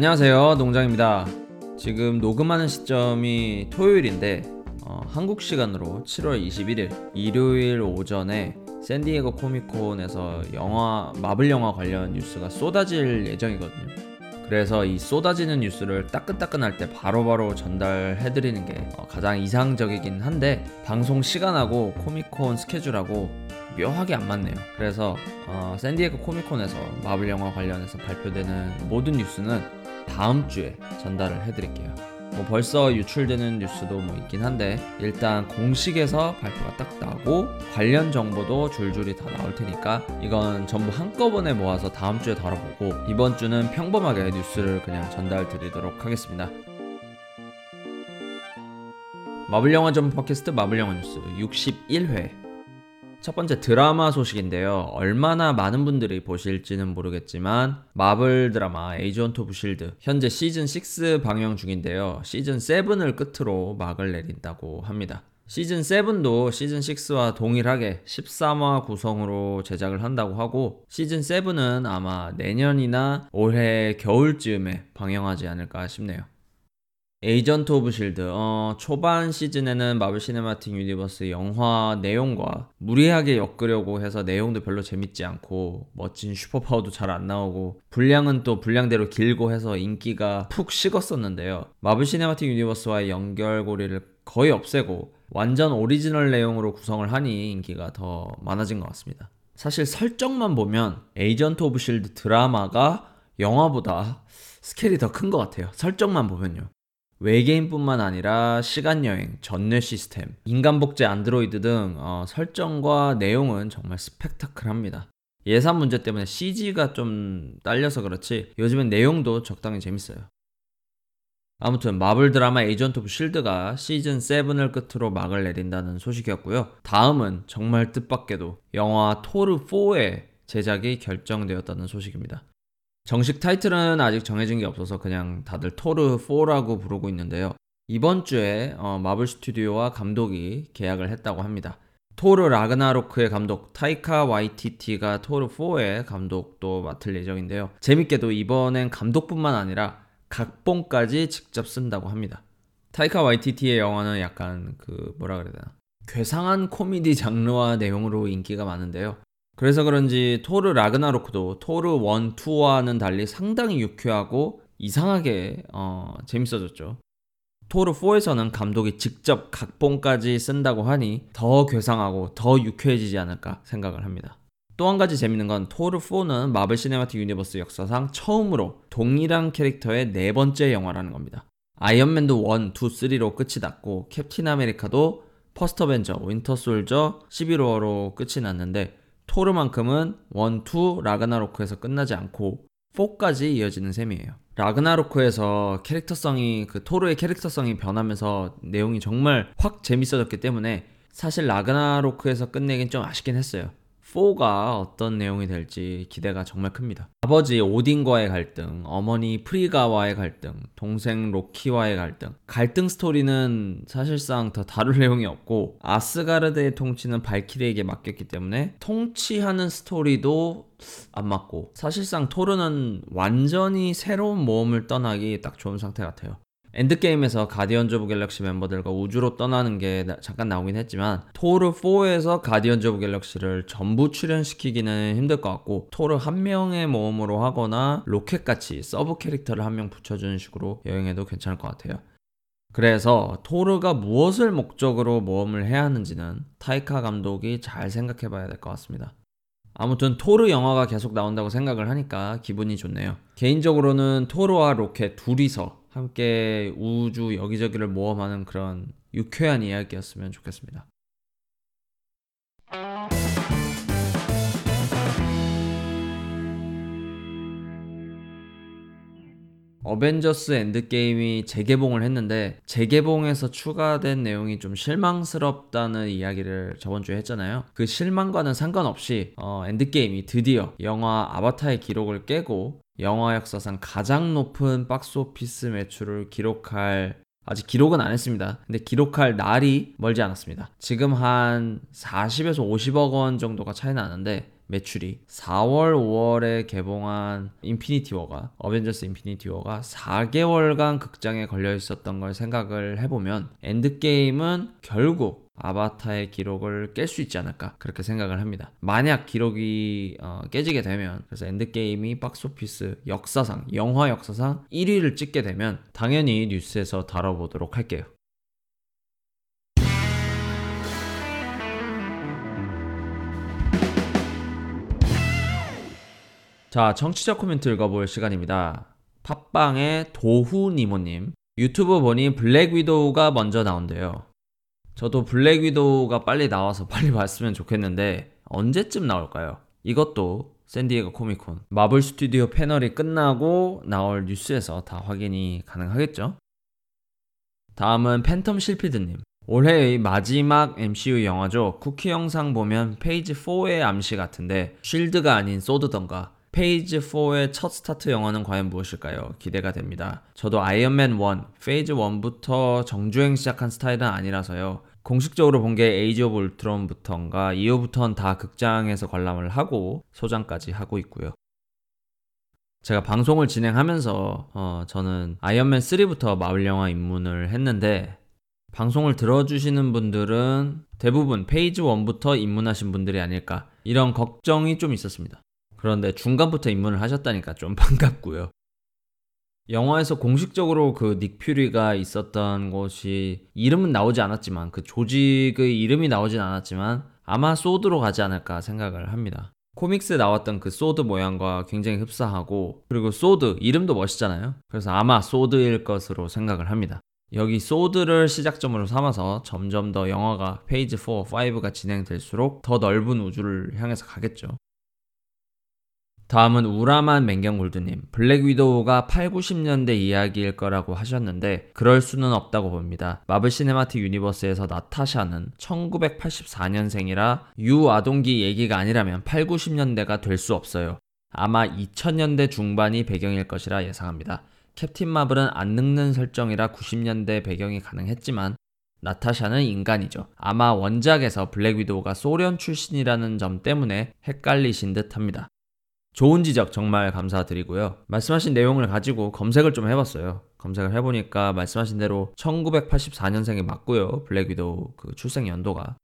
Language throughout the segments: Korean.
안녕하세요 농장입니다 지금 녹음하는 시점이 토요일인데 어, 한국 시간으로 7월 21일 일요일 오전에 샌디에고 코미콘에서 영화 마블 영화 관련 뉴스가 쏟아질 예정이거든요 그래서 이 쏟아지는 뉴스를 따끈따끈할 때 바로바로 전달해드리는 게 어, 가장 이상적이긴 한데 방송 시간하고 코미콘 스케줄하고 묘하게 안 맞네요. 그래서 어, 샌디에고 코미콘에서 마블 영화 관련해서 발표되는 모든 뉴스는 다음 주에 전달을 해드릴게요. 뭐 벌써 유출되는 뉴스도 뭐 있긴 한데 일단 공식에서 발표가 딱 나고 관련 정보도 줄줄이 다 나올 테니까 이건 전부 한꺼번에 모아서 다음 주에 다뤄보고 이번 주는 평범하게 뉴스를 그냥 전달 드리도록 하겠습니다. 마블 영화 전문 팟캐스트 마블 영화 뉴스 61회 첫 번째 드라마 소식인데요. 얼마나 많은 분들이 보실지는 모르겠지만 마블 드라마 Agent of Shield 현재 시즌 6 방영 중인데요. 시즌 7을 끝으로 막을 내린다고 합니다. 시즌 7도 시즌 6와 동일하게 13화 구성으로 제작을 한다고 하고 시즌 7은 아마 내년이나 올해 겨울쯤에 방영하지 않을까 싶네요. Agent of Shield 어, 초반 시즌에는 마블 Cinematic Universe 영화 내용과 무리하게 엮으려고 해서 내용도 별로 재밌지 않고 멋진 슈퍼파워도 잘 안 나오고 분량은 또 분량대로 길고 해서 인기가 푹 식었었는데요. 마블 Cinematic Universe와의 연결고리를 거의 없애고 완전 오리지널 내용으로 구성을 하니 인기가 더 많아진 것 같습니다. 사실 설정만 보면 Agent of Shield 드라마가 영화보다 스케일이 더 큰 것 같아요. 설정만 보면요 외계인뿐만 아니라 시간여행, 전뇌 시스템, 인간복제 안드로이드 등 어, 설정과 내용은 정말 스펙타클합니다. 예산 문제 때문에 CG가 좀 딸려서 그렇지 요즘엔 내용도 적당히 재밌어요. 아무튼 마블 드라마 Agent of Shield가 시즌 7을 끝으로 막을 내린다는 소식이었고요. 다음은 정말 뜻밖에도 영화 토르 4의 제작이 결정되었다는 소식입니다. 정식 타이틀은 아직 정해진 게 없어서 그냥 다들 토르 4라고 부르고 있는데요. 이번 주에 어, 마블 스튜디오와 감독이 계약을 했다고 합니다. 토르 라그나로크의 감독 타이카 와이티티가 토르 4의 감독도 맡을 예정인데요. 재밌게도 이번엔 감독뿐만 아니라 각본까지 직접 쓴다고 합니다. 타이카 와이티티의 영화는 약간 그 뭐라 그래야 되나 괴상한 코미디 장르와 내용으로 인기가 많은데요. 그래서 그런지 토르 라그나로크도 토르 1, 2와는 달리 상당히 유쾌하고 이상하게 어, 재밌어졌죠. 토르 4에서는 감독이 직접 각본까지 쓴다고 하니 더 괴상하고 더 유쾌해지지 않을까 생각을 합니다. 또 한 가지 재밌는 건 토르 4는 마블 Cinematic Universe 역사상 처음으로 동일한 캐릭터의 네 번째 영화라는 겁니다. 아이언맨도 1, 2, 3로 끝이 났고 캡틴 아메리카도 퍼스트 어벤저, 윈터 솔저 11호로 끝이 났는데 토르만큼은 1, 2 라그나로크에서 끝나지 않고 4까지 이어지는 셈이에요. 라그나로크에서 캐릭터성이 그 토르의 캐릭터성이 변하면서 내용이 정말 확 재밌어졌기 때문에 사실 라그나로크에서 끝내긴 좀 아쉽긴 했어요. 4가 어떤 내용이 될지 기대가 정말 큽니다. 아버지 오딘과의 갈등, 어머니 프리가와의 갈등, 동생 로키와의 갈등. 갈등 스토리는 사실상 더 다룰 내용이 없고 아스가르드의 통치는 발키리에게 맡겼기 때문에 통치하는 스토리도 안 맞고 사실상 토르는 완전히 새로운 모험을 떠나기 딱 좋은 상태 같아요. 엔드게임에서 가디언즈 오브 갤럭시 멤버들과 우주로 떠나는 게 잠깐 나오긴 했지만 토르 4에서 가디언즈 오브 갤럭시를 전부 출연시키기는 힘들 것 같고 토르 한 명의 모험으로 하거나 로켓같이 서브 캐릭터를 한 명 붙여주는 식으로 여행해도 괜찮을 것 같아요. 그래서 토르가 무엇을 목적으로 모험을 해야 하는지는 타이카 감독이 잘 생각해 봐야 될 것 같습니다. 아무튼 토르 영화가 계속 나온다고 생각을 하니까 기분이 좋네요. 개인적으로는 토르와 로켓 둘이서 함께 우주 여기저기를 모험하는 그런 유쾌한 이야기였으면 좋겠습니다. 어벤져스 엔드게임이 재개봉을 했는데 재개봉에서 추가된 내용이 좀 실망스럽다는 이야기를 저번 주에 했잖아요. 그 실망과는 상관없이 어, 엔드게임이 드디어 영화 아바타의 기록을 깨고 영화 역사상 가장 높은 박스오피스 매출을 기록할 아직 기록은 안 했습니다. 근데 기록할 날이 멀지 않았습니다. 지금 한 40에서 50억 원 정도가 차이 나는데 매출이 4월, 5월에 개봉한 인피니티 워가 어벤져스 인피니티 워가 4개월간 극장에 걸려 있었던 걸 생각을 해보면 엔드게임은 결국 아바타의 기록을 깰 수 있지 않을까 그렇게 생각을 합니다. 만약 기록이 어, 깨지게 되면 그래서 엔드게임이 박스오피스 역사상 영화 역사상 1위를 찍게 되면 당연히 뉴스에서 다뤄보도록 할게요. 자, 청취자 코멘트 읽어볼 시간입니다. 팟빵의 도후니모님. 유튜브 보니 블랙 위도우가 먼저 나온대요. 저도 블랙 위도우가 빨리 나와서 빨리 봤으면 좋겠는데, 언제쯤 나올까요? 이것도 샌디에고 코미콘, 마블 스튜디오 패널이 끝나고 나올 뉴스에서 다 확인이 가능하겠죠? 다음은 팬텀 실피드님. 올해의 마지막 MCU 영화죠. 쿠키 영상 보면 phase 4의 암시 같은데, 쉴드가 아닌 소드던가, phase 4의 첫 스타트 영화는 과연 무엇일까요? 기대가 됩니다. 저도 아이언맨 1, phase 1부터 정주행 시작한 스타일은 아니라서요. 공식적으로 본 게 에이지 오브 울트론부터인가 이후부터는 다 극장에서 관람을 하고 소장까지 하고 있고요. 제가 방송을 진행하면서 어, 저는 아이언맨 3부터 마블 영화 입문을 했는데 방송을 들어주시는 분들은 대부분 phase 1부터 입문하신 분들이 아닐까 이런 걱정이 좀 있었습니다. 그런데 중간부터 입문을 하셨다니까 좀 반갑고요. 영화에서 공식적으로 그 닉 퓨리가 있었던 곳이 이름은 나오지 않았지만 그 조직의 이름이 나오진 않았지만 아마 소드로 가지 않을까 생각을 합니다. 코믹스에 나왔던 그 소드 모양과 굉장히 흡사하고 그리고 소드 이름도 멋있잖아요. 그래서 아마 소드일 것으로 생각을 합니다. 여기 소드를 시작점으로 삼아서 점점 더 영화가 phase 4, 5가 진행될수록 더 넓은 우주를 향해서 가겠죠. 다음은 우라만 맹경골드님. 블랙 위도우가 8, 90년대 이야기일 거라고 하셨는데 그럴 수는 없다고 봅니다. 마블 시네마틱 유니버스에서 나타샤는 1984년생이라 유아동기 얘기가 아니라면 8, 90년대가 될 수 없어요. 아마 2000년대 중반이 배경일 것이라 예상합니다. 캡틴 마블은 안 늙는 설정이라 90년대 배경이 가능했지만 나타샤는 인간이죠. 아마 원작에서 블랙 위도우가 소련 출신이라는 점 때문에 헷갈리신 듯 합니다. 좋은 지적 정말 감사드리고요. 말씀하신 내용을 가지고 검색을 좀 해봤어요. 검색을 해보니까 말씀하신 대로 1984년생이 맞고요. 블랙 위도우 그 출생 연도가.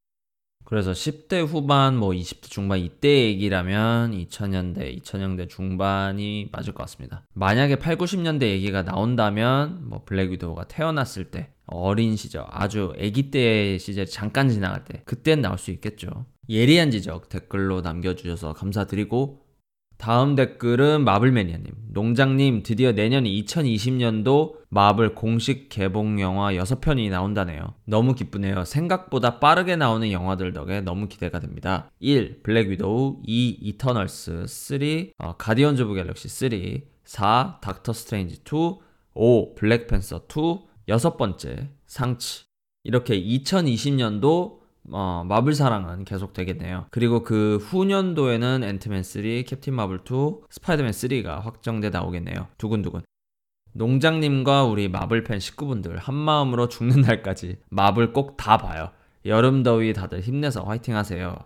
그래서 10대 후반, 뭐 20대 중반 이때 얘기라면 2000년대, 2000년대 중반이 맞을 것 같습니다. 만약에 8, 90년대 얘기가 나온다면 뭐 블랙 위도우가 태어났을 때 어린 시절, 아주 아기 때 시절 잠깐 지나갈 때 그땐 나올 수 있겠죠. 예리한 지적 댓글로 남겨주셔서 감사드리고 다음 댓글은 마블매니아님. 농장님, 드디어 내년 2020년도 마블 공식 개봉 영화 6편이 나온다네요. 너무 기쁘네요. 생각보다 빠르게 나오는 영화들 덕에 너무 기대가 됩니다. 1. 블랙 위도우 2. 이터널스 3. 어, 가디언즈 오브 갤럭시 3 4. 닥터 스트레인지 2 5. 블랙팬서 2 여섯 번째 샹치 이렇게 2020년도 어, 마블 사랑은 계속 되겠네요. 그리고 그 후년도에는 앤트맨 3, 캡틴 마블 2, 스파이더맨 3가 확정돼 나오겠네요. 두근두근. 농장님과 우리 마블 팬 식구분들 한마음으로 죽는 날까지 마블 꼭 다 봐요. 여름 더위 다들 힘내서 화이팅 하세요.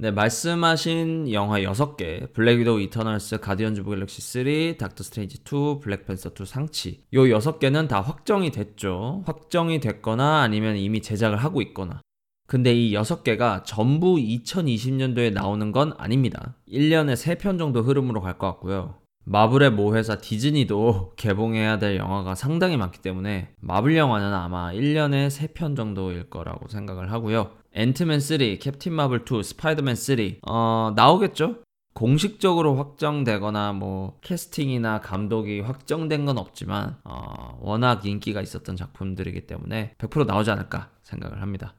네, 말씀하신 영화 6개, 블랙 위도우 이터널스, 가디언즈 오브 갤럭시 3, 닥터 스트레인지 2, 블랙팬서 2 샹치. 요 6개는 다 확정이 됐죠. 확정이 됐거나 아니면 이미 제작을 하고 있거나. 근데 이 6개가 전부 2020년도에 나오는 건 아닙니다. 1년에 3편 정도 흐름으로 갈 것 같고요. 마블의 모 회사 디즈니도 개봉해야 될 영화가 상당히 많기 때문에 마블 영화는 아마 1년에 3편 정도일 거라고 생각을 하고요. 앤트맨 3, 캡틴 마블 2, 스파이더맨 3 어, 나오겠죠? 공식적으로 확정되거나 뭐 캐스팅이나 감독이 확정된 건 없지만 어, 워낙 인기가 있었던 작품들이기 때문에 100% 나오지 않을까 생각을 합니다.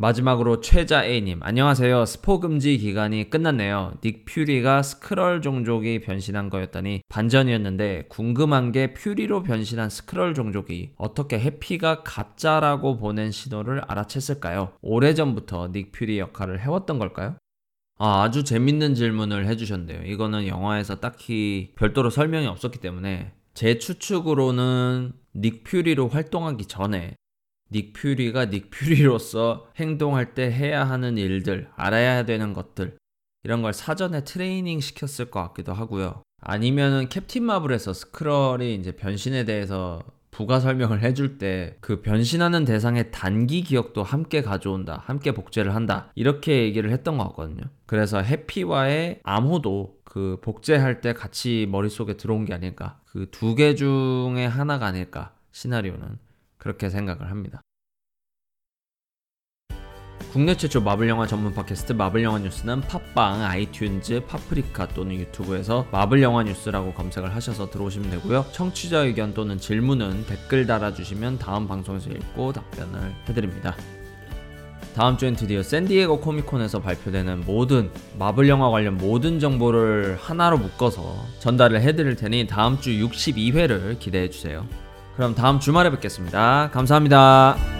마지막으로 최자 A님 안녕하세요. 스포 금지 기간이 끝났네요. 닉 퓨리가 스크럴 종족이 변신한 거였다니 반전이었는데 궁금한 게 퓨리로 변신한 스크럴 종족이 어떻게 해피가 가짜라고 보낸 신호를 알아챘을까요? 오래전부터 닉 퓨리 역할을 해왔던 걸까요? 아, 아주 재밌는 질문을 해주셨네요. 이거는 영화에서 딱히 별도로 설명이 없었기 때문에 제 추측으로는 닉 퓨리로 활동하기 전에 닉 퓨리가 닉 퓨리로서 행동할 때 해야 하는 일들, 알아야 되는 것들, 이런 걸 사전에 트레이닝 시켰을 것 같기도 하고요. 아니면은 캡틴 마블에서 스크럴이 이제 변신에 대해서 부가 설명을 해줄 때 그 변신하는 대상의 단기 기억도 함께 가져온다, 함께 복제를 한다 이렇게 얘기를 했던 것 같거든요. 그래서 해피와의 암호도 그 복제할 때 같이 머릿속에 들어온 게 아닐까, 그 두 개 중에 하나가 아닐까 시나리오는 그렇게 생각을 합니다. 국내 최초 마블 영화 전문 팟캐스트 마블 영화 뉴스는 팟빵, 아이튠즈, 파프리카 또는 유튜브에서 마블 영화 뉴스라고 검색을 하셔서 들어오시면 되고요. 청취자 의견 또는 질문은 댓글 달아주시면 다음 방송에서 읽고 답변을 해드립니다. 다음 주엔 드디어 샌디에고 코미콘에서 발표되는 모든 마블 영화 관련 모든 정보를 하나로 묶어서 전달을 해드릴 테니 다음 주 62회를 기대해 주세요. 그럼 다음 주말에 뵙겠습니다. 감사합니다.